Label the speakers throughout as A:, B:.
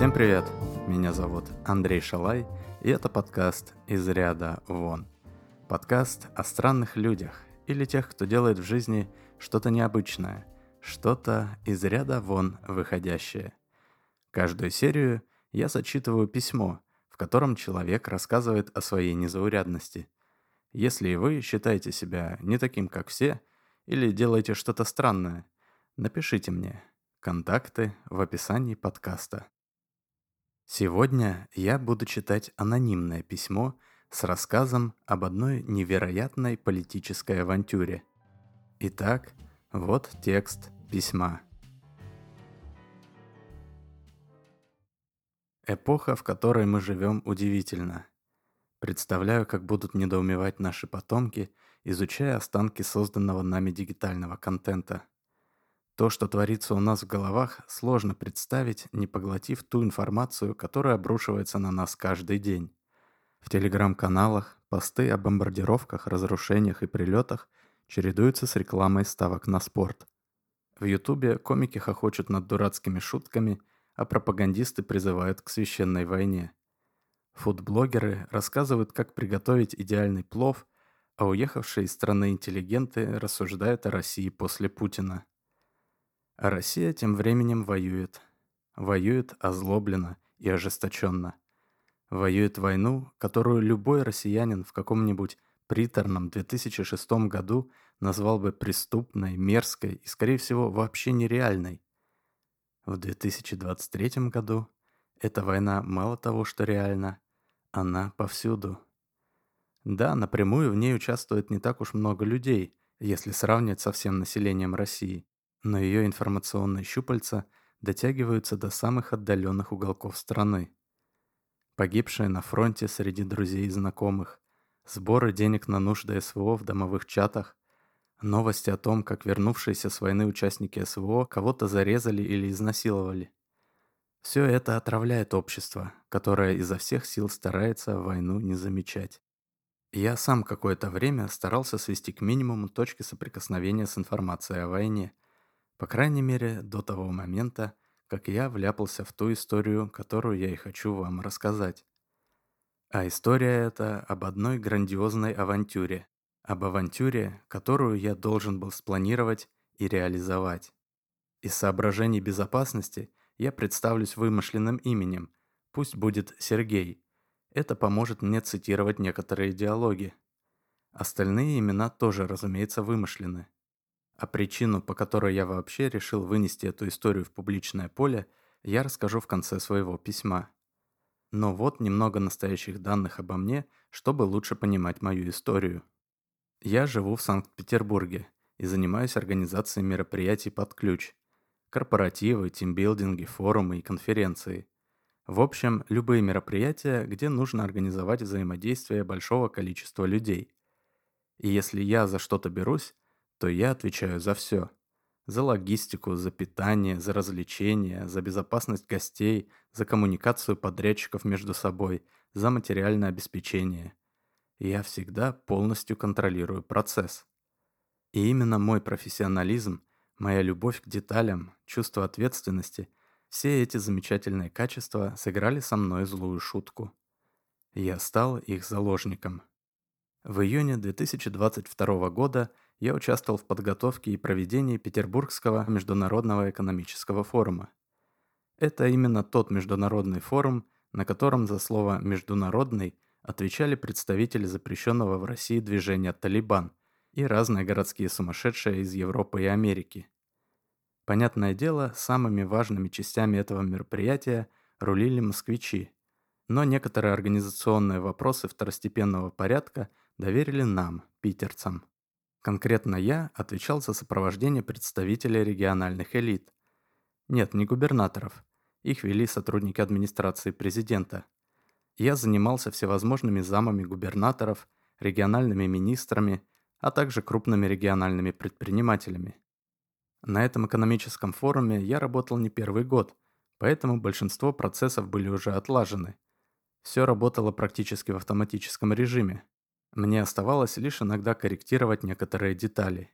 A: Всем привет! Меня зовут Андрей Шалай, и это подкаст «Из ряда вон». Подкаст о странных людях или тех, кто делает в жизни что-то необычное, что-то из ряда вон выходящее. Каждую серию я зачитываю письмо, в котором человек рассказывает о своей незаурядности. Если и вы считаете себя не таким, как все, или делаете что-то странное, напишите мне. Контакты в описании подкаста. Сегодня я буду читать анонимное письмо с рассказом об одной невероятной политической авантюре. Итак, вот текст письма. Эпоха, в которой мы живем, удивительна. Представляю, как будут недоумевать наши потомки, изучая останки созданного нами дигитального контента. То, что творится у нас в головах, сложно представить, не поглотив ту информацию, которая обрушивается на нас каждый день. В телеграм-каналах посты о бомбардировках, разрушениях и прилетах чередуются с рекламой ставок на спорт. В ютубе комики хохочут над дурацкими шутками, а пропагандисты призывают к священной войне. Фудблогеры рассказывают, как приготовить идеальный плов, а уехавшие из страны интеллигенты рассуждают о России после Путина. А Россия тем временем воюет. Воюет озлобленно и ожесточенно. Воюет войну, которую любой россиянин в каком-нибудь приторном 2006 году назвал бы преступной, мерзкой и, скорее всего, вообще нереальной. В 2023 году эта война мало того, что реальна, она повсюду. Да, напрямую в ней участвует не так уж много людей, если сравнивать со всем населением России но ее информационные щупальца дотягиваются до самых отдаленных уголков страны. Погибшие на фронте среди друзей и знакомых, сборы денег на нужды СВО в домовых чатах, новости о том, как вернувшиеся с войны участники СВО кого-то зарезали или изнасиловали. Все это отравляет общество, которое изо всех сил старается войну не замечать. Я сам какое-то время старался свести к минимуму точки соприкосновения с информацией о войне, по крайней мере, до того момента, как я вляпался в ту историю, которую я и хочу вам рассказать. А история эта об одной грандиозной авантюре. Об авантюре, которую я должен был спланировать и реализовать. Из соображений безопасности я представлюсь вымышленным именем, пусть будет Сергей. Это поможет мне цитировать некоторые диалоги. Остальные имена тоже, разумеется, вымышлены. А причину, по которой я вообще решил вынести эту историю в публичное поле, я расскажу в конце своего письма. Но вот немного настоящих данных обо мне, чтобы лучше понимать мою историю. Я живу в Санкт-Петербурге и занимаюсь организацией мероприятий под ключ. Корпоративы, тимбилдинги, форумы и конференции. В общем, любые мероприятия, где нужно организовать взаимодействие большого количества людей. И если я за что-то берусь, то я отвечаю за все. За логистику, за питание, за развлечения, за безопасность гостей, за коммуникацию подрядчиков между собой, за материальное обеспечение. Я всегда полностью контролирую процесс. И именно мой профессионализм, моя любовь к деталям, чувство ответственности, все эти замечательные качества сыграли со мной злую шутку. Я стал их заложником. В июне 2022 года я участвовал в подготовке и проведении Петербургского международного экономического форума. Это именно тот международный форум, на котором за слово «международный» отвечали представители запрещенного в России движения «Талибан» и разные городские сумасшедшие из Европы и Америки. Понятное дело, самыми важными частями этого мероприятия рулили москвичи, но некоторые организационные вопросы второстепенного порядка доверили нам, питерцам. Конкретно я отвечал за сопровождение представителей региональных элит. Нет, не губернаторов. Их вели сотрудники администрации президента. Я занимался всевозможными замами губернаторов, региональными министрами, а также крупными региональными предпринимателями. На этом экономическом форуме я работал не первый год, поэтому большинство процессов были уже отлажены. Все работало практически в автоматическом режиме. Мне оставалось лишь иногда корректировать некоторые детали.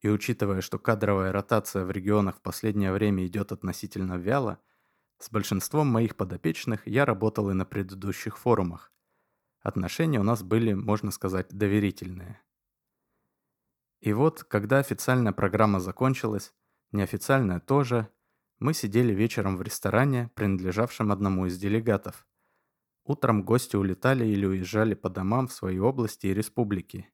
A: И учитывая, что кадровая ротация в регионах в последнее время идет относительно вяло, С большинством моих подопечных я работал и на предыдущих форумах. Отношения у нас были, можно сказать, доверительные. И вот, когда официальная программа закончилась, неофициальная тоже, мы сидели вечером в ресторане, принадлежавшем одному из делегатов. Утром гости улетали или уезжали по домам в свои области и республики.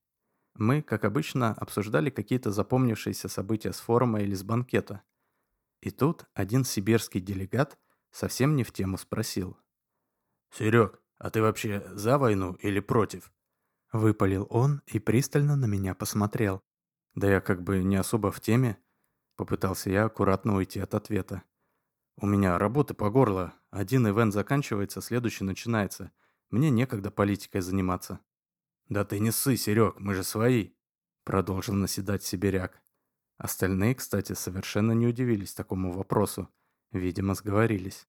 A: Мы, как обычно, обсуждали какие-то запомнившиеся события с форума или с банкета. И тут один сибирский делегат совсем не в тему спросил.
B: «Серег, а ты вообще за войну или против?»
A: Выпалил он и пристально на меня посмотрел. Да я как бы не особо в теме. Попытался я аккуратно уйти от ответа. У меня работы по горло. Один ивент заканчивается, следующий начинается. Мне некогда политикой заниматься.
B: «Да ты не ссы, Серег, мы же свои!»
A: Продолжил наседать сибиряк. Остальные, кстати, совершенно не удивились такому вопросу. Видимо, сговорились.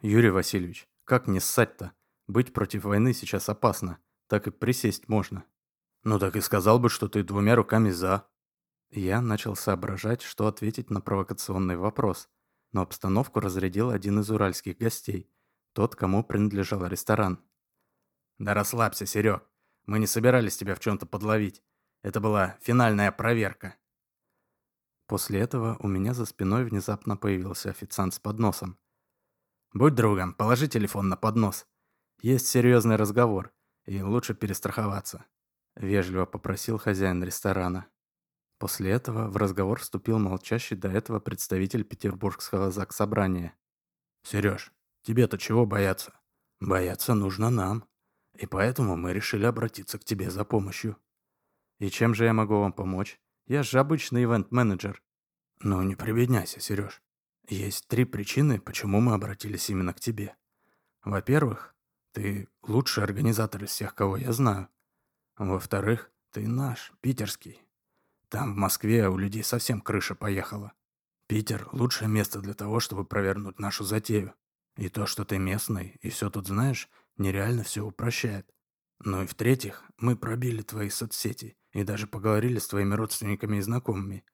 A: «Юрий Васильевич, как не ссать-то? Быть против войны сейчас опасно. Так и присесть можно».
B: «Ну так и сказал бы, что ты двумя руками за».
A: Я начал соображать, что ответить на провокационный вопрос, но обстановку разрядил один из уральских гостей, тот, кому принадлежал ресторан.
B: «Да расслабься, Серег. Мы не собирались тебя в чем-то подловить. Это была финальная проверка».
A: После этого у меня за спиной внезапно появился официант с подносом.
B: «Будь другом, положи телефон на поднос. Есть серьезный разговор, и лучше перестраховаться», —
A: вежливо попросил хозяин ресторана. После этого в разговор вступил молчащий до этого представитель Петербургского заксобрания.
B: «Сереж, тебе-то чего бояться? Бояться нужно нам. И поэтому мы решили обратиться к тебе за помощью».
A: «И чем же я могу вам помочь? Я же обычный ивент-менеджер».
B: «Ну, не прибедняйся, Сереж. Есть три причины, почему мы обратились именно к тебе. Во-первых, ты лучший организатор из всех, кого я знаю. Во-вторых, ты наш, питерский, там, в Москве, у людей совсем крыша поехала. Питер – лучшее место для того, чтобы провернуть нашу затею. И то, что ты местный и все тут знаешь, нереально все упрощает. Ну и в-третьих, мы пробили твои соцсети и даже поговорили с твоими родственниками и знакомыми.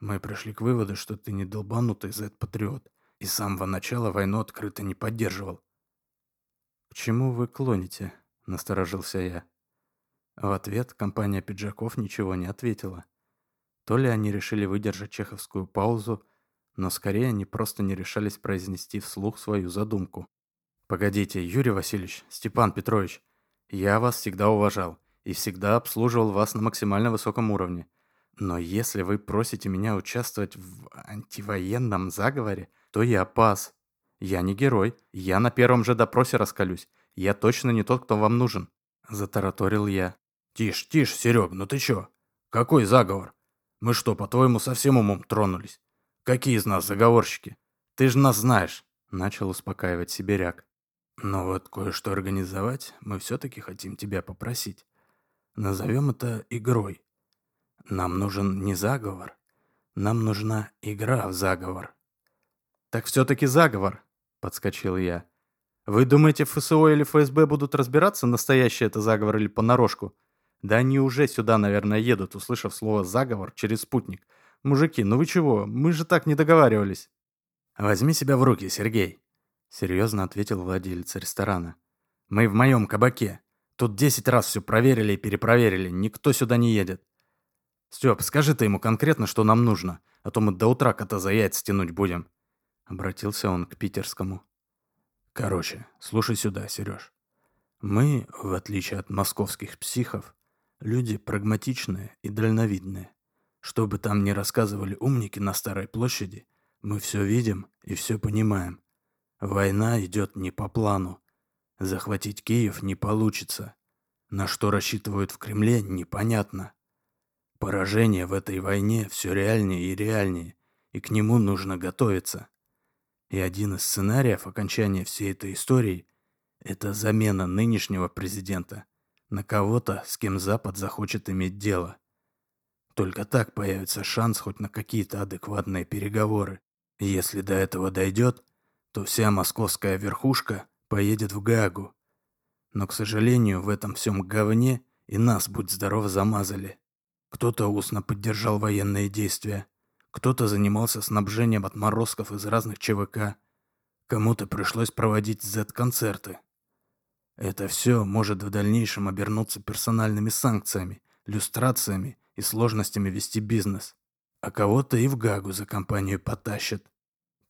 B: Мы пришли к выводу, что ты не долбанутый Z-патриот и с самого начала войну открыто не поддерживал.
A: «К чему вы клоните?» – насторожился я. В ответ компания пиджаков ничего не ответила. То ли они решили выдержать чеховскую паузу, но скорее они просто не решались произнести вслух свою задумку. «Погодите, Юрий Васильевич, Степан Петрович, я вас всегда уважал и всегда обслуживал вас на максимально высоком уровне. Но если вы просите меня участвовать в антивоенном заговоре, то я пас. Я не герой, я на первом же допросе раскалюсь. Я точно не тот, кто вам нужен», – затараторил я.
B: «Тише, тише, Серег, ну ты чё? Какой заговор? Мы что, по-твоему, совсем умом тронулись? Какие из нас заговорщики? Ты же нас знаешь!» Начал успокаивать сибиряк. «Но вот кое-что организовать мы все-таки хотим тебя попросить. Назовем это игрой. Нам нужен не заговор. Нам нужна игра в заговор».
A: «Так все-таки заговор!» – подскочил я. «Вы думаете, ФСО или ФСБ будут разбираться, настоящий это заговор или понарошку? Да они уже сюда, наверное, едут, услышав слово «заговор» через спутник. Мужики, ну вы чего? Мы же так не договаривались.
B: Возьми себя в руки, Сергей. Серьезно ответил владелец ресторана. Мы в моем кабаке. Тут десять раз все проверили и перепроверили. Никто сюда не едет. Степ, скажи ты ему конкретно, что нам нужно, а то мы до утра кота за яйца тянуть будем. Обратился он к питерскому. Короче, слушай сюда, Сереж. Мы, в отличие от московских психов, Люди прагматичные и дальновидные. Что бы там ни рассказывали умники на Старой площади, мы все видим и все понимаем. Война идет не по плану. Захватить Киев не получится. На что рассчитывают в Кремле, непонятно. Поражение в этой войне все реальнее и реальнее, и к нему нужно готовиться. И один из сценариев окончания всей этой истории – это замена нынешнего президента на кого-то, с кем Запад захочет иметь дело. Только так появится шанс хоть на какие-то адекватные переговоры. Если до этого дойдет, то вся московская верхушка поедет в Гагу. Но, к сожалению, в этом всем говне и нас, будь здоров, замазали. Кто-то устно поддержал военные действия, кто-то занимался снабжением отморозков из разных ЧВК. Кому-то пришлось проводить Z-концерты. Это все может в дальнейшем обернуться персональными санкциями, люстрациями и сложностями вести бизнес. А кого-то и в Гагу за компанию потащат.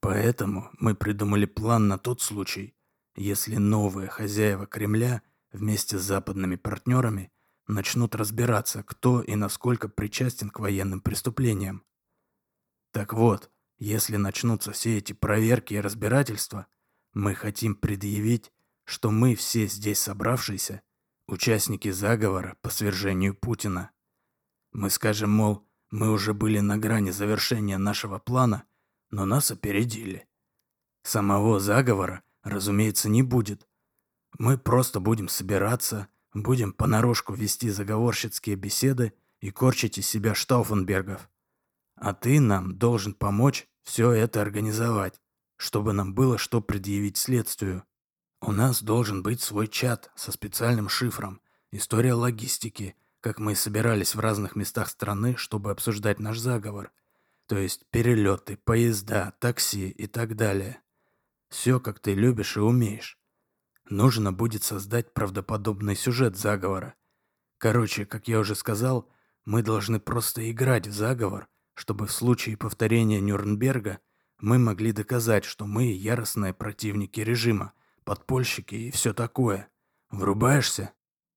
B: Поэтому мы придумали план на тот случай, если новые хозяева Кремля вместе с западными партнерами начнут разбираться, кто и насколько причастен к военным преступлениям. Так вот, если начнутся все эти проверки и разбирательства, мы хотим предъявить, что мы все здесь собравшиеся участники заговора по свержению Путина. Мы скажем, мол, мы уже были на грани завершения нашего плана, но нас опередили. Самого заговора, разумеется, не будет. Мы просто будем собираться, будем понарошку вести заговорщицкие беседы и корчить из себя Штауфенбергов. А ты нам должен помочь все это организовать, чтобы нам было что предъявить следствию. У нас должен быть свой чат со специальным шифром, история логистики, как мы собирались в разных местах страны, чтобы обсуждать наш заговор. То есть перелеты, поезда, такси и так далее. Все, как ты любишь и умеешь. Нужно будет создать правдоподобный сюжет заговора. Короче, как я уже сказал, мы должны просто играть в заговор, чтобы в случае повторения Нюрнберга мы могли доказать, что мы яростные противники режима, подпольщики и все такое. Врубаешься?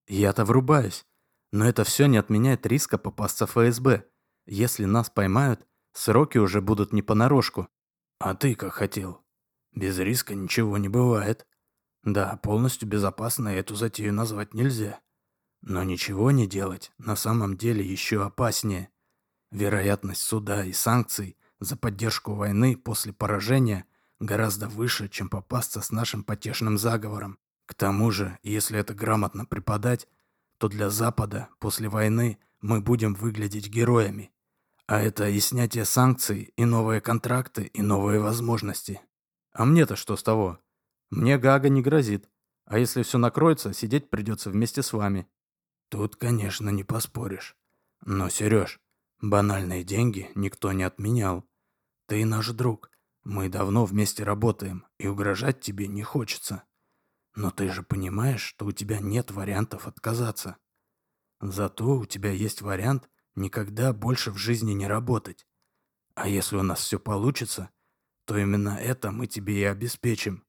B: Я-то врубаюсь. Но это все не отменяет риска попасться в ФСБ. Если нас поймают, сроки уже будут не понарошку. А ты как хотел? Без риска ничего не бывает. Да, полностью безопасно эту затею назвать нельзя. Но ничего не делать на самом деле еще опаснее. Вероятность суда и санкций за поддержку войны после поражения гораздо выше, чем попасться с нашим потешным заговором. К тому же, если это грамотно преподать, то для Запада после войны мы будем выглядеть героями. А это и снятие санкций, и новые контракты, и новые возможности.
A: А мне-то что с того? Мне Гага не грозит. А если все накроется, сидеть придется вместе с вами.
B: Тут, конечно, не поспоришь. Но, Сереж, Банальные деньги никто не отменял. Ты наш друг. Мы давно вместе работаем, и угрожать тебе не хочется. Но ты же понимаешь, что у тебя нет вариантов отказаться. Зато у тебя есть вариант никогда больше в жизни не работать. А если у нас все получится, то именно это мы тебе и обеспечим.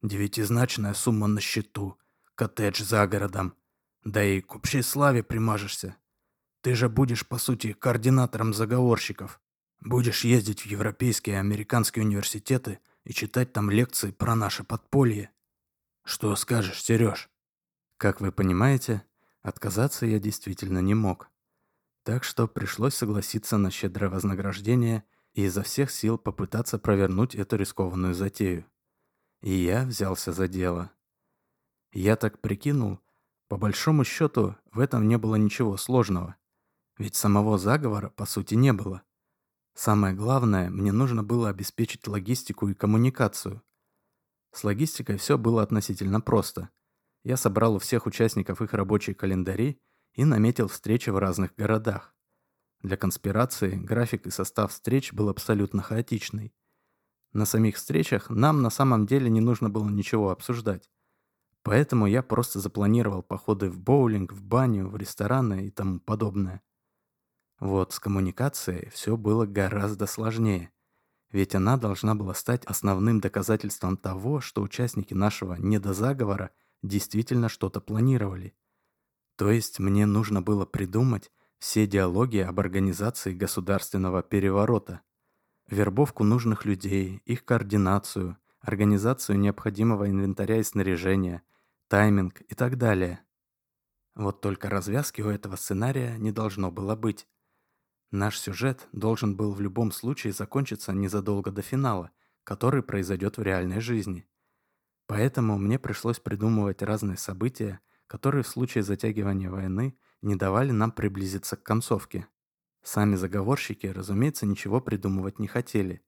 B: Девятизначная сумма на счету, коттедж за городом, да и к общей славе примажешься. Ты же будешь, по сути, координатором заговорщиков. Будешь ездить в европейские и американские университеты и читать там лекции про наше подполье. Что скажешь, Сереж?
A: Как вы понимаете, отказаться я действительно не мог. Так что пришлось согласиться на щедрое вознаграждение и изо всех сил попытаться провернуть эту рискованную затею. И я взялся за дело. Я так прикинул, по большому счету в этом не было ничего сложного. Ведь самого заговора, по сути, не было. Самое главное, мне нужно было обеспечить логистику и коммуникацию. С логистикой все было относительно просто. Я собрал у всех участников их рабочие календари и наметил встречи в разных городах. Для конспирации график и состав встреч был абсолютно хаотичный. На самих встречах нам на самом деле не нужно было ничего обсуждать. Поэтому я просто запланировал походы в боулинг, в баню, в рестораны и тому подобное. Вот с коммуникацией все было гораздо сложнее. Ведь она должна была стать основным доказательством того, что участники нашего недозаговора действительно что-то планировали. То есть мне нужно было придумать все диалоги об организации государственного переворота, вербовку нужных людей, их координацию, организацию необходимого инвентаря и снаряжения, тайминг и так далее. Вот только развязки у этого сценария не должно было быть. Наш сюжет должен был в любом случае закончиться незадолго до финала, который произойдет в реальной жизни. Поэтому мне пришлось придумывать разные события, которые в случае затягивания войны не давали нам приблизиться к концовке. Сами заговорщики, разумеется, ничего придумывать не хотели.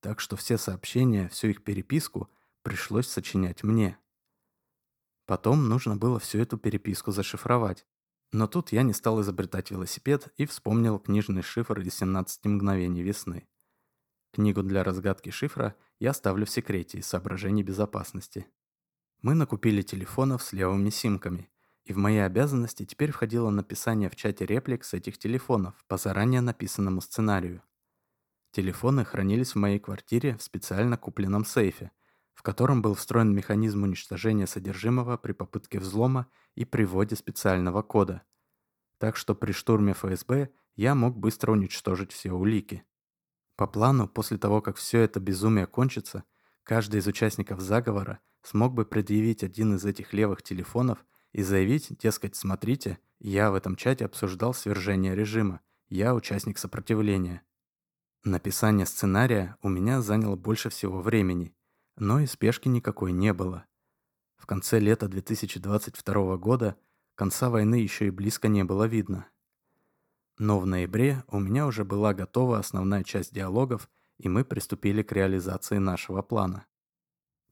A: Так что все сообщения, всю их переписку пришлось сочинять мне. Потом нужно было всю эту переписку зашифровать, но тут я не стал изобретать велосипед и вспомнил книжный шифр из 17 мгновений весны. книгу для разгадки шифра я оставлю в секрете из соображений безопасности. Мы накупили телефонов с левыми симками, и в мои обязанности теперь входило написание в чате реплик с этих телефонов по заранее написанному сценарию. Телефоны хранились в моей квартире в специально купленном сейфе, в котором был встроен механизм уничтожения содержимого при попытке взлома и при вводе специального кода. Так что при штурме ФСБ я мог быстро уничтожить все улики. По плану, после того, как все это безумие кончится, каждый из участников заговора смог бы предъявить один из этих левых телефонов и заявить, дескать, смотрите, я в этом чате обсуждал свержение режима, я участник сопротивления. Написание сценария у меня заняло больше всего времени, но и спешки никакой не было. В конце лета 2022 года конца войны еще и близко не было видно. Но в ноябре у меня уже была готова основная часть диалогов, и мы приступили к реализации нашего плана.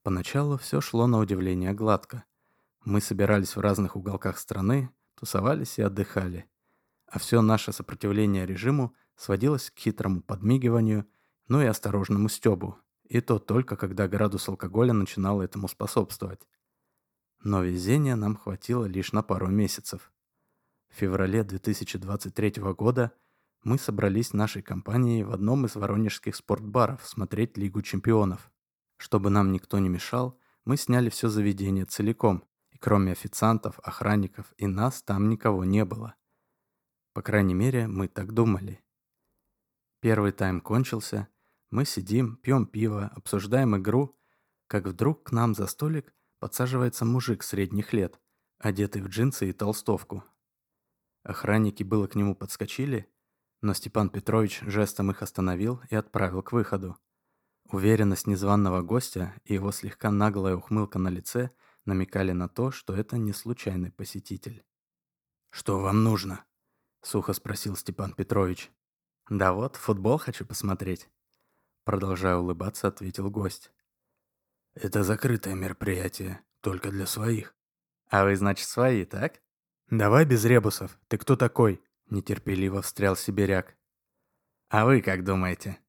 A: Поначалу все шло на удивление гладко. Мы собирались в разных уголках страны, тусовались и отдыхали. А все наше сопротивление режиму сводилось к хитрому подмигиванию, ну и осторожному стебу. И то только когда градус алкоголя начинал этому способствовать. Но везения нам хватило лишь на пару месяцев. В феврале 2023 года мы собрались нашей компанией в одном из воронежских спортбаров смотреть Лигу чемпионов. Чтобы нам никто не мешал, мы сняли все заведение целиком, и кроме официантов, охранников и нас там никого не было. По крайней мере, мы так думали. Первый тайм кончился, мы сидим, пьем пиво, обсуждаем игру, как вдруг к нам за столик подсаживается мужик средних лет, одетый в джинсы и толстовку, Охранники было к нему подскочили, но Степан Петрович жестом их остановил и отправил к выходу. Уверенность незваного гостя и его слегка наглая ухмылка на лице намекали на то, что это не случайный посетитель. «Что вам нужно?» — сухо спросил Степан Петрович. «Да вот, футбол хочу посмотреть». Продолжая улыбаться, ответил гость. «Это закрытое мероприятие, только для своих». «А вы, значит, свои, так?» «Давай без ребусов. Ты кто такой?» – нетерпеливо встрял Сибиряк. «А вы как думаете?»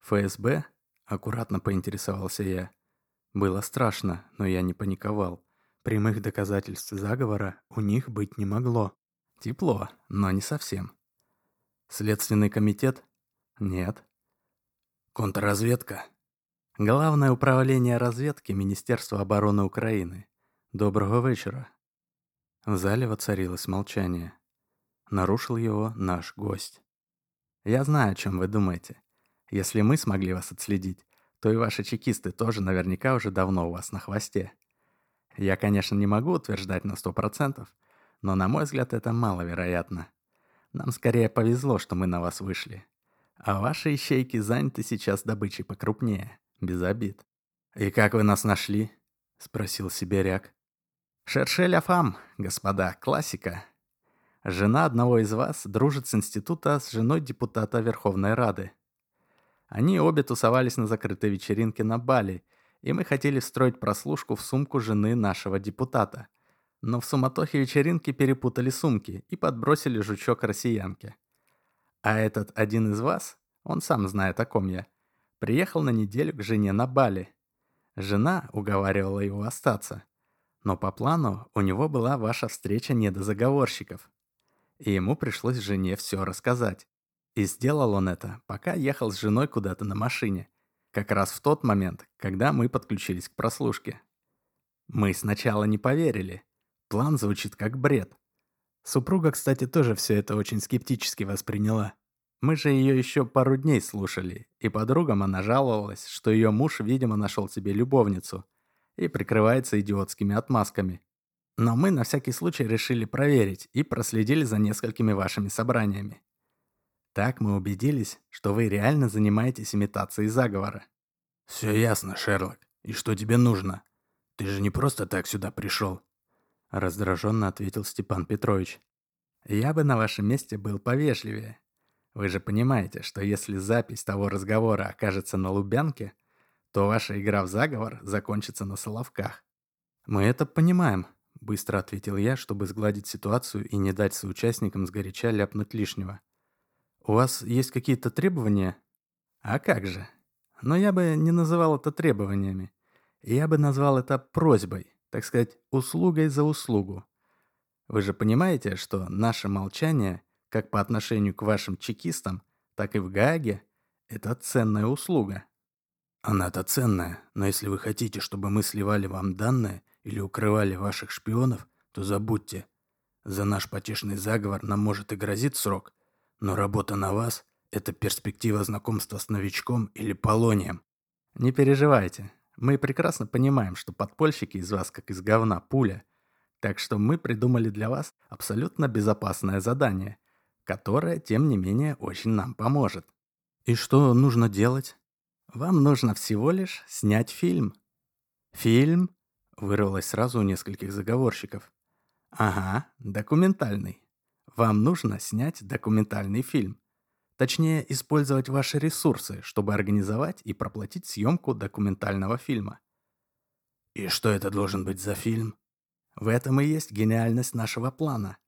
A: «ФСБ?» – аккуратно поинтересовался я. Было страшно, но я не паниковал. Прямых доказательств заговора у них быть не могло. Тепло, но не совсем. Следственный комитет? Нет. Контрразведка? Главное управление разведки Министерства обороны Украины. Доброго вечера. В зале воцарилось молчание. Нарушил его наш гость. «Я знаю, о чем вы думаете. Если мы смогли вас отследить, то и ваши чекисты тоже наверняка уже давно у вас на хвосте. Я, конечно, не могу утверждать на сто процентов, но, на мой взгляд, это маловероятно. Нам скорее повезло, что мы на вас вышли. А ваши ищейки заняты сейчас добычей покрупнее, без обид. «И как вы нас нашли?» — спросил Сибиряк. Шершеля фам, господа, классика. Жена одного из вас дружит с института с женой депутата Верховной Рады. Они обе тусовались на закрытой вечеринке на Бали, и мы хотели встроить прослушку в сумку жены нашего депутата. Но в суматохе вечеринки перепутали сумки и подбросили жучок россиянке. А этот один из вас, он сам знает о ком я, приехал на неделю к жене на Бали. Жена уговаривала его остаться – но по плану у него была ваша встреча не до заговорщиков. И ему пришлось жене все рассказать. И сделал он это, пока ехал с женой куда-то на машине. Как раз в тот момент, когда мы подключились к прослушке. Мы сначала не поверили. План звучит как бред. Супруга, кстати, тоже все это очень скептически восприняла. Мы же ее еще пару дней слушали, и подругам она жаловалась, что ее муж, видимо, нашел себе любовницу – и прикрывается идиотскими отмазками. Но мы на всякий случай решили проверить и проследили за несколькими вашими собраниями. Так мы убедились, что вы реально занимаетесь имитацией заговора. «Все ясно, Шерлок. И что тебе нужно? Ты же не просто так сюда пришел», — раздраженно ответил Степан Петрович. «Я бы на вашем месте был повежливее. Вы же понимаете, что если запись того разговора окажется на Лубянке, то ваша игра в заговор закончится на Соловках. Мы это понимаем, быстро ответил я, чтобы сгладить ситуацию и не дать соучастникам сгоряча ляпнуть лишнего. У вас есть какие-то требования? А как же? Но я бы не называл это требованиями. Я бы назвал это просьбой, так сказать, услугой за услугу. Вы же понимаете, что наше молчание, как по отношению к вашим чекистам, так и в Гааге, это ценная услуга.
B: Она-то ценная, но если вы хотите, чтобы мы сливали вам данные или укрывали ваших шпионов, то забудьте. За наш потешный заговор нам может и грозит срок, но работа на вас – это перспектива знакомства с новичком или полонием.
A: Не переживайте, мы прекрасно понимаем, что подпольщики из вас как из говна пуля, так что мы придумали для вас абсолютно безопасное задание, которое, тем не менее, очень нам поможет.
B: И что нужно делать?
A: Вам нужно всего лишь снять фильм.
B: Фильм?
A: Вырвалось сразу у нескольких заговорщиков. Ага, документальный. Вам нужно снять документальный фильм. Точнее, использовать ваши ресурсы, чтобы организовать и проплатить съемку документального фильма.
B: И что это должен быть за фильм?
A: В этом и есть гениальность нашего плана.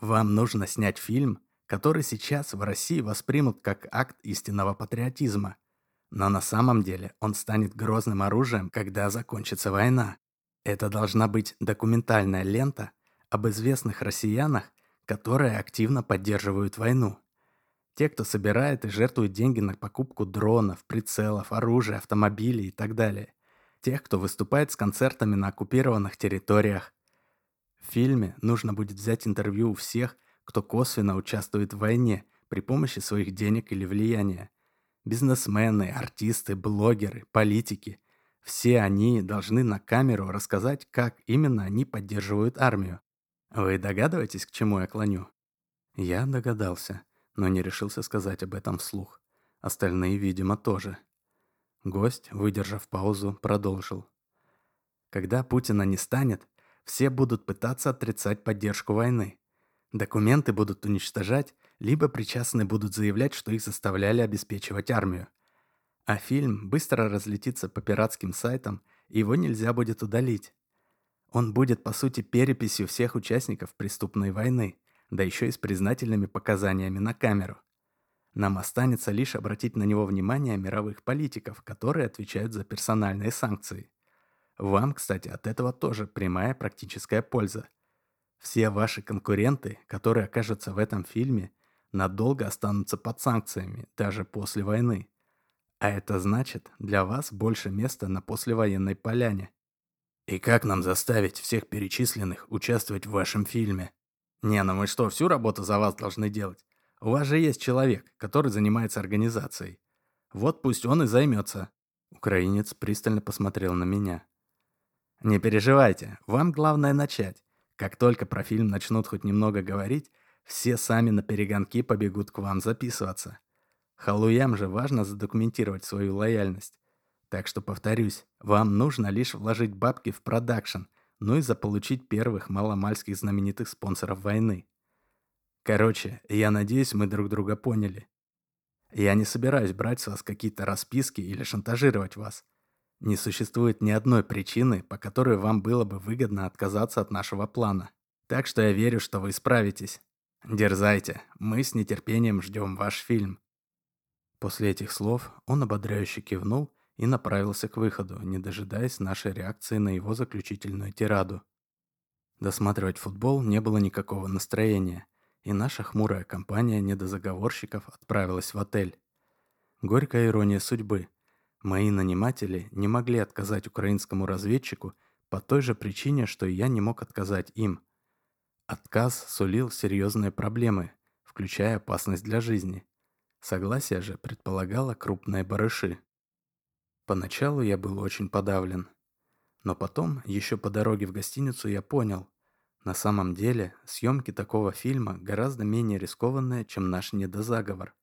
A: Вам нужно снять фильм, который сейчас в России воспримут как акт истинного патриотизма – но на самом деле он станет грозным оружием, когда закончится война. Это должна быть документальная лента об известных россиянах, которые активно поддерживают войну. Те, кто собирает и жертвует деньги на покупку дронов, прицелов, оружия, автомобилей и так далее. Тех, кто выступает с концертами на оккупированных территориях. В фильме нужно будет взять интервью у всех, кто косвенно участвует в войне при помощи своих денег или влияния. Бизнесмены, артисты, блогеры, политики. Все они должны на камеру рассказать, как именно они поддерживают армию. Вы догадываетесь, к чему я клоню? Я догадался, но не решился сказать об этом вслух. Остальные, видимо, тоже. Гость, выдержав паузу, продолжил. Когда Путина не станет, все будут пытаться отрицать поддержку войны. Документы будут уничтожать, либо причастные будут заявлять, что их заставляли обеспечивать армию. А фильм быстро разлетится по пиратским сайтам, и его нельзя будет удалить. Он будет, по сути, переписью всех участников преступной войны, да еще и с признательными показаниями на камеру. Нам останется лишь обратить на него внимание мировых политиков, которые отвечают за персональные санкции. Вам, кстати, от этого тоже прямая практическая польза – все ваши конкуренты, которые окажутся в этом фильме, надолго останутся под санкциями, даже после войны. А это значит, для вас больше места на послевоенной поляне.
B: И как нам заставить всех перечисленных участвовать в вашем фильме?
A: Не, ну мы что, всю работу за вас должны делать? У вас же есть человек, который занимается организацией. Вот пусть он и займется. Украинец пристально посмотрел на меня. Не переживайте, вам главное начать. Как только про фильм начнут хоть немного говорить, все сами на перегонки побегут к вам записываться. Халуям же важно задокументировать свою лояльность. Так что, повторюсь, вам нужно лишь вложить бабки в продакшн, ну и заполучить первых маломальских знаменитых спонсоров войны. Короче, я надеюсь, мы друг друга поняли. Я не собираюсь брать с вас какие-то расписки или шантажировать вас. Не существует ни одной причины, по которой вам было бы выгодно отказаться от нашего плана. Так что я верю, что вы справитесь. Дерзайте, мы с нетерпением ждем ваш фильм». После этих слов он ободряюще кивнул и направился к выходу, не дожидаясь нашей реакции на его заключительную тираду. Досматривать футбол не было никакого настроения, и наша хмурая компания недозаговорщиков отправилась в отель. Горькая ирония судьбы. Мои наниматели не могли отказать украинскому разведчику по той же причине, что и я не мог отказать им. Отказ сулил серьезные проблемы, включая опасность для жизни. Согласие же предполагало крупные барыши. Поначалу я был очень подавлен. Но потом, еще по дороге в гостиницу, я понял, на самом деле съемки такого фильма гораздо менее рискованные, чем наш недозаговор.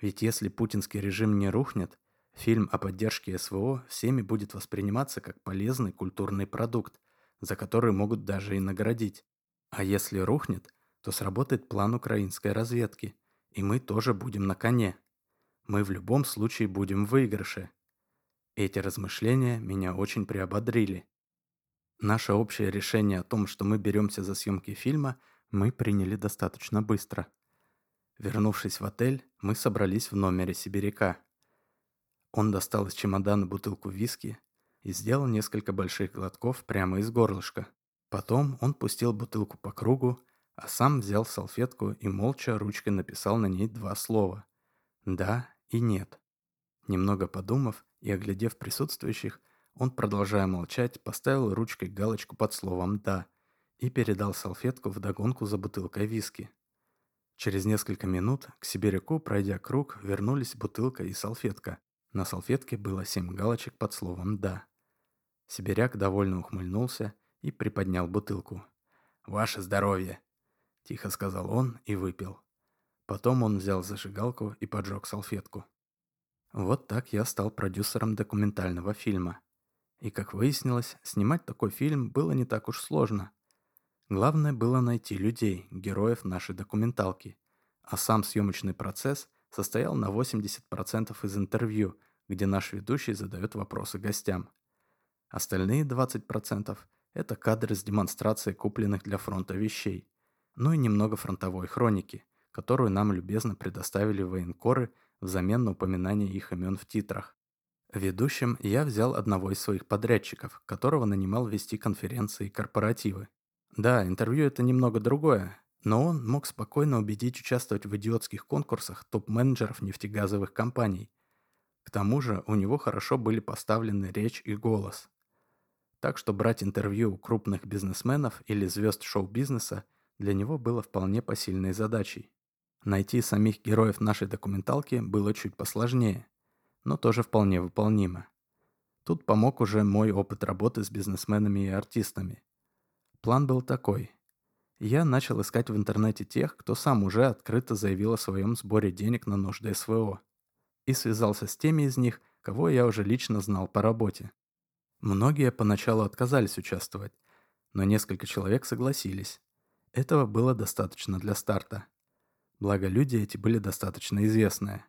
A: Ведь если путинский режим не рухнет, Фильм о поддержке СВО всеми будет восприниматься как полезный культурный продукт, за который могут даже и наградить. А если рухнет, то сработает план украинской разведки, и мы тоже будем на коне. Мы в любом случае будем в выигрыше. Эти размышления меня очень приободрили. Наше общее решение о том, что мы беремся за съемки фильма, мы приняли достаточно быстро. Вернувшись в отель, мы собрались в номере сибиряка. Он достал из чемодана бутылку виски и сделал несколько больших глотков прямо из горлышка. Потом он пустил бутылку по кругу, а сам взял салфетку и молча ручкой написал на ней два слова «да» и «нет». Немного подумав и оглядев присутствующих, он, продолжая молчать, поставил ручкой галочку под словом «да» и передал салфетку в догонку за бутылкой виски. Через несколько минут к сибиряку, пройдя круг, вернулись бутылка и салфетка. На салфетке было семь галочек под словом «да». Сибиряк довольно ухмыльнулся и приподнял бутылку. «Ваше здоровье!» – тихо сказал он и выпил. Потом он взял зажигалку и поджег салфетку. Вот так я стал продюсером документального фильма. И, как выяснилось, снимать такой фильм было не так уж сложно. Главное было найти людей, героев нашей документалки. А сам съемочный процесс состоял на 80% из интервью, где наш ведущий задает вопросы гостям. Остальные 20% – это кадры с демонстрацией купленных для фронта вещей. Ну и немного фронтовой хроники, которую нам любезно предоставили военкоры взамен на упоминание их имен в титрах. Ведущим я взял одного из своих подрядчиков, которого нанимал вести конференции и корпоративы. Да, интервью это немного другое, но он мог спокойно убедить участвовать в идиотских конкурсах топ-менеджеров нефтегазовых компаний. К тому же у него хорошо были поставлены речь и голос. Так что брать интервью у крупных бизнесменов или звезд шоу-бизнеса для него было вполне посильной задачей. Найти самих героев нашей документалки было чуть посложнее но тоже вполне выполнимо. Тут помог уже мой опыт работы с бизнесменами и артистами. План был такой. Я начал искать в интернете тех, кто сам уже открыто заявил о своем сборе денег на нужды СВО. И связался с теми из них, кого я уже лично знал по работе. Многие поначалу отказались участвовать, но несколько человек согласились. Этого было достаточно для старта. Благо люди эти были достаточно известные.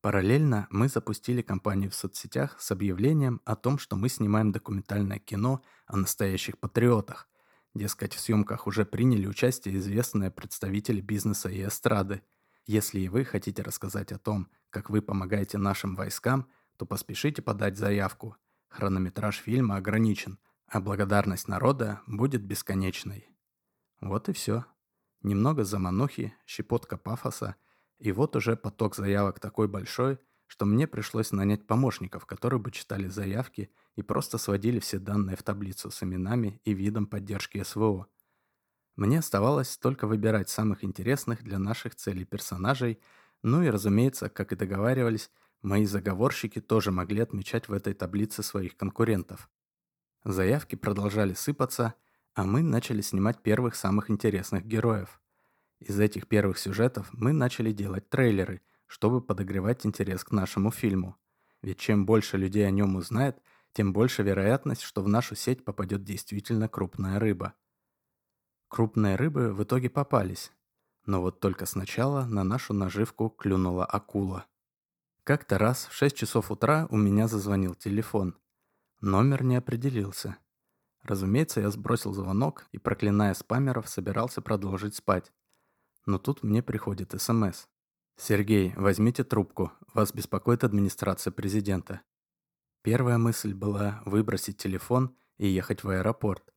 A: Параллельно мы запустили кампанию в соцсетях с объявлением о том, что мы снимаем документальное кино о настоящих патриотах. Дескать, в съемках уже приняли участие известные представители бизнеса и эстрады. Если и вы хотите рассказать о том, как вы помогаете нашим войскам, то поспешите подать заявку. Хронометраж фильма ограничен, а благодарность народа будет бесконечной. Вот и все. Немного заманухи, щепотка пафоса – и вот уже поток заявок такой большой, что мне пришлось нанять помощников, которые бы читали заявки и просто сводили все данные в таблицу с именами и видом поддержки СВО. Мне оставалось только выбирать самых интересных для наших целей персонажей, ну и, разумеется, как и договаривались, мои заговорщики тоже могли отмечать в этой таблице своих конкурентов. Заявки продолжали сыпаться, а мы начали снимать первых самых интересных героев. Из этих первых сюжетов мы начали делать трейлеры, чтобы подогревать интерес к нашему фильму. Ведь чем больше людей о нем узнает, тем больше вероятность, что в нашу сеть попадет действительно крупная рыба. Крупные рыбы в итоге попались. Но вот только сначала на нашу наживку клюнула акула. Как-то раз в 6 часов утра у меня зазвонил телефон. Номер не определился. Разумеется, я сбросил звонок и, проклиная спамеров, собирался продолжить спать. Но тут мне приходит СМС. «Сергей, возьмите трубку. Вас беспокоит администрация президента». Первая мысль была выбросить телефон и ехать в аэропорт.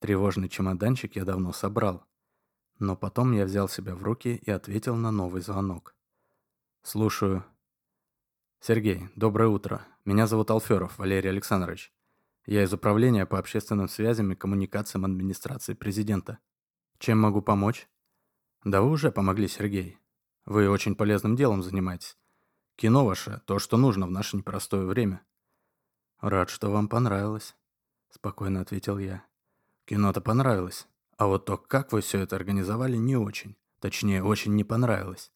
A: Тревожный чемоданчик я давно собрал. Но потом я взял себя в руки и ответил на новый звонок. «Слушаю». «Сергей, доброе утро. Меня зовут Алферов Валерий Александрович. Я из Управления по общественным связям и коммуникациям администрации президента. Чем могу помочь?» Да вы уже помогли, Сергей. Вы очень полезным делом занимаетесь. Кино ваше – то, что нужно в наше непростое время. Рад, что вам понравилось, спокойно ответил я. Кино-то понравилось. А вот то, как вы все это организовали, не очень. Точнее, очень не понравилось.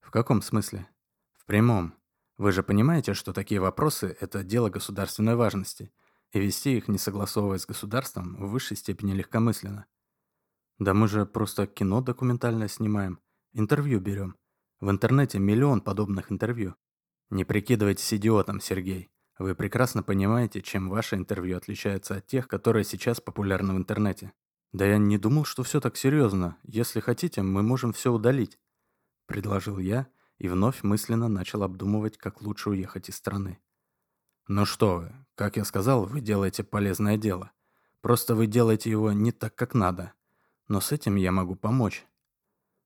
A: В каком смысле? В прямом. Вы же понимаете, что такие вопросы – это дело государственной важности, и вести их, не согласовываясь с государством, в высшей степени легкомысленно. Да мы же просто кино документальное снимаем. Интервью берем. В интернете миллион подобных интервью. Не прикидывайтесь идиотом, Сергей. Вы прекрасно понимаете, чем ваше интервью отличается от тех, которые сейчас популярны в интернете. Да я не думал, что все так серьезно. Если хотите, мы можем все удалить. Предложил я и вновь мысленно начал обдумывать, как лучше уехать из страны. «Ну что вы, как я сказал, вы делаете полезное дело. Просто вы делаете его не так, как надо. Но с этим я могу помочь.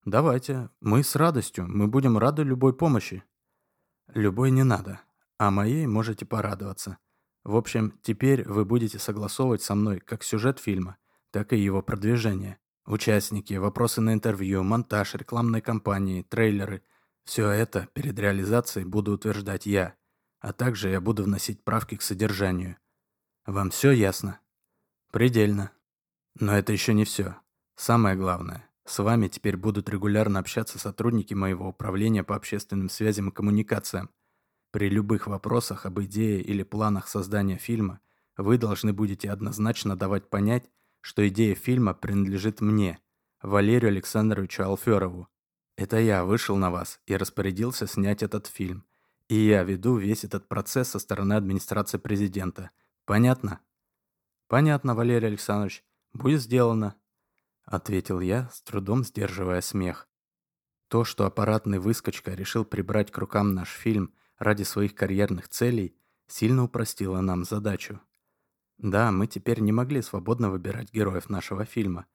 A: Давайте, мы с радостью, мы будем рады любой помощи. Любой не надо, а моей можете порадоваться. В общем, теперь вы будете согласовывать со мной как сюжет фильма, так и его продвижение. Участники, вопросы на интервью, монтаж, рекламные кампании, трейлеры. Все это перед реализацией буду утверждать я, а также я буду вносить правки к содержанию. Вам все ясно? Предельно. Но это еще не все. Самое главное, с вами теперь будут регулярно общаться сотрудники моего управления по общественным связям и коммуникациям. При любых вопросах об идее или планах создания фильма вы должны будете однозначно давать понять, что идея фильма принадлежит мне, Валерию Александровичу Алферову. Это я вышел на вас и распорядился снять этот фильм. И я веду весь этот процесс со стороны администрации президента. Понятно? Понятно, Валерий Александрович. Будет сделано. Ответил я, с трудом сдерживая смех. То, что аппаратный выскочка решил прибрать к рукам наш фильм ради своих карьерных целей, сильно упростило нам задачу. Да, мы теперь не могли свободно выбирать героев нашего фильма,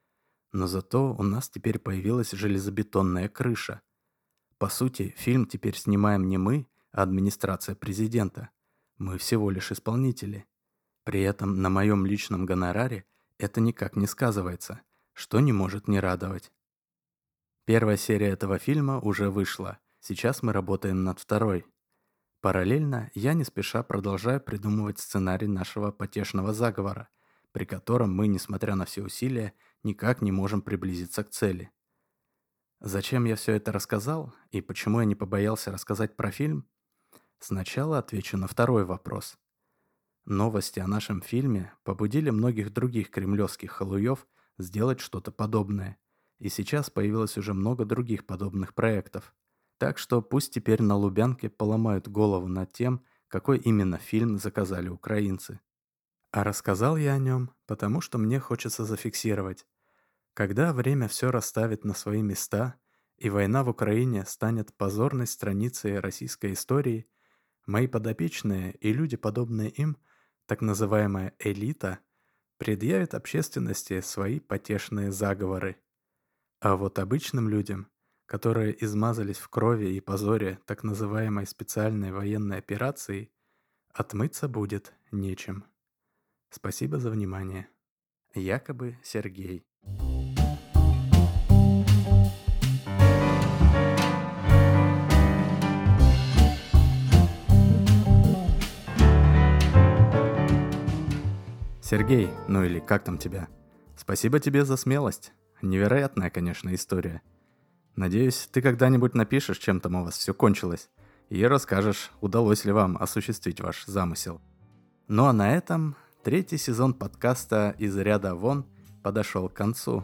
A: но зато у нас теперь появилась железобетонная крыша. По сути, фильм теперь снимаем не мы, а администрация президента. Мы всего лишь исполнители. При этом на моем личном гонораре это никак не сказывается, что не может не радовать. Первая серия этого фильма уже вышла. Сейчас мы работаем над второй – Параллельно я не спеша продолжаю придумывать сценарий нашего потешного заговора, при котором мы, несмотря на все усилия, никак не можем приблизиться к цели. Зачем я все это рассказал и почему я не побоялся рассказать про фильм? Сначала отвечу на второй вопрос. Новости о нашем фильме побудили многих других кремлевских халуев сделать что-то подобное, и сейчас появилось уже много других подобных проектов – так что пусть теперь на Лубянке поломают голову над тем, какой именно фильм заказали украинцы. А рассказал я о нем, потому что мне хочется зафиксировать. Когда время все расставит на свои места, и война в Украине станет позорной страницей российской истории, мои подопечные и люди, подобные им, так называемая элита, предъявят общественности свои потешные заговоры. А вот обычным людям которые измазались в крови и позоре так называемой специальной военной операции, отмыться будет нечем. Спасибо за внимание. Якобы Сергей. Сергей, ну или как там тебя? Спасибо тебе за смелость. Невероятная, конечно, история – Надеюсь, ты когда-нибудь напишешь, чем там у вас все кончилось, и расскажешь, удалось ли вам осуществить ваш замысел. Ну а на этом третий сезон подкаста «Из ряда вон» подошел к концу.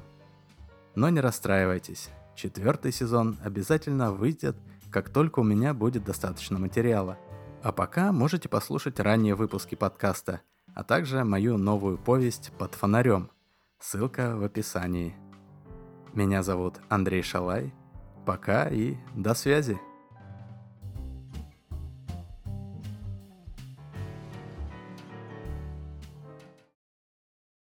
A: Но не расстраивайтесь, четвертый сезон обязательно выйдет, как только у меня будет достаточно материала. А пока можете послушать ранние выпуски подкаста, а также мою новую повесть «Под фонарем». Ссылка в описании. Меня зовут Андрей Шалай – Пока и до связи.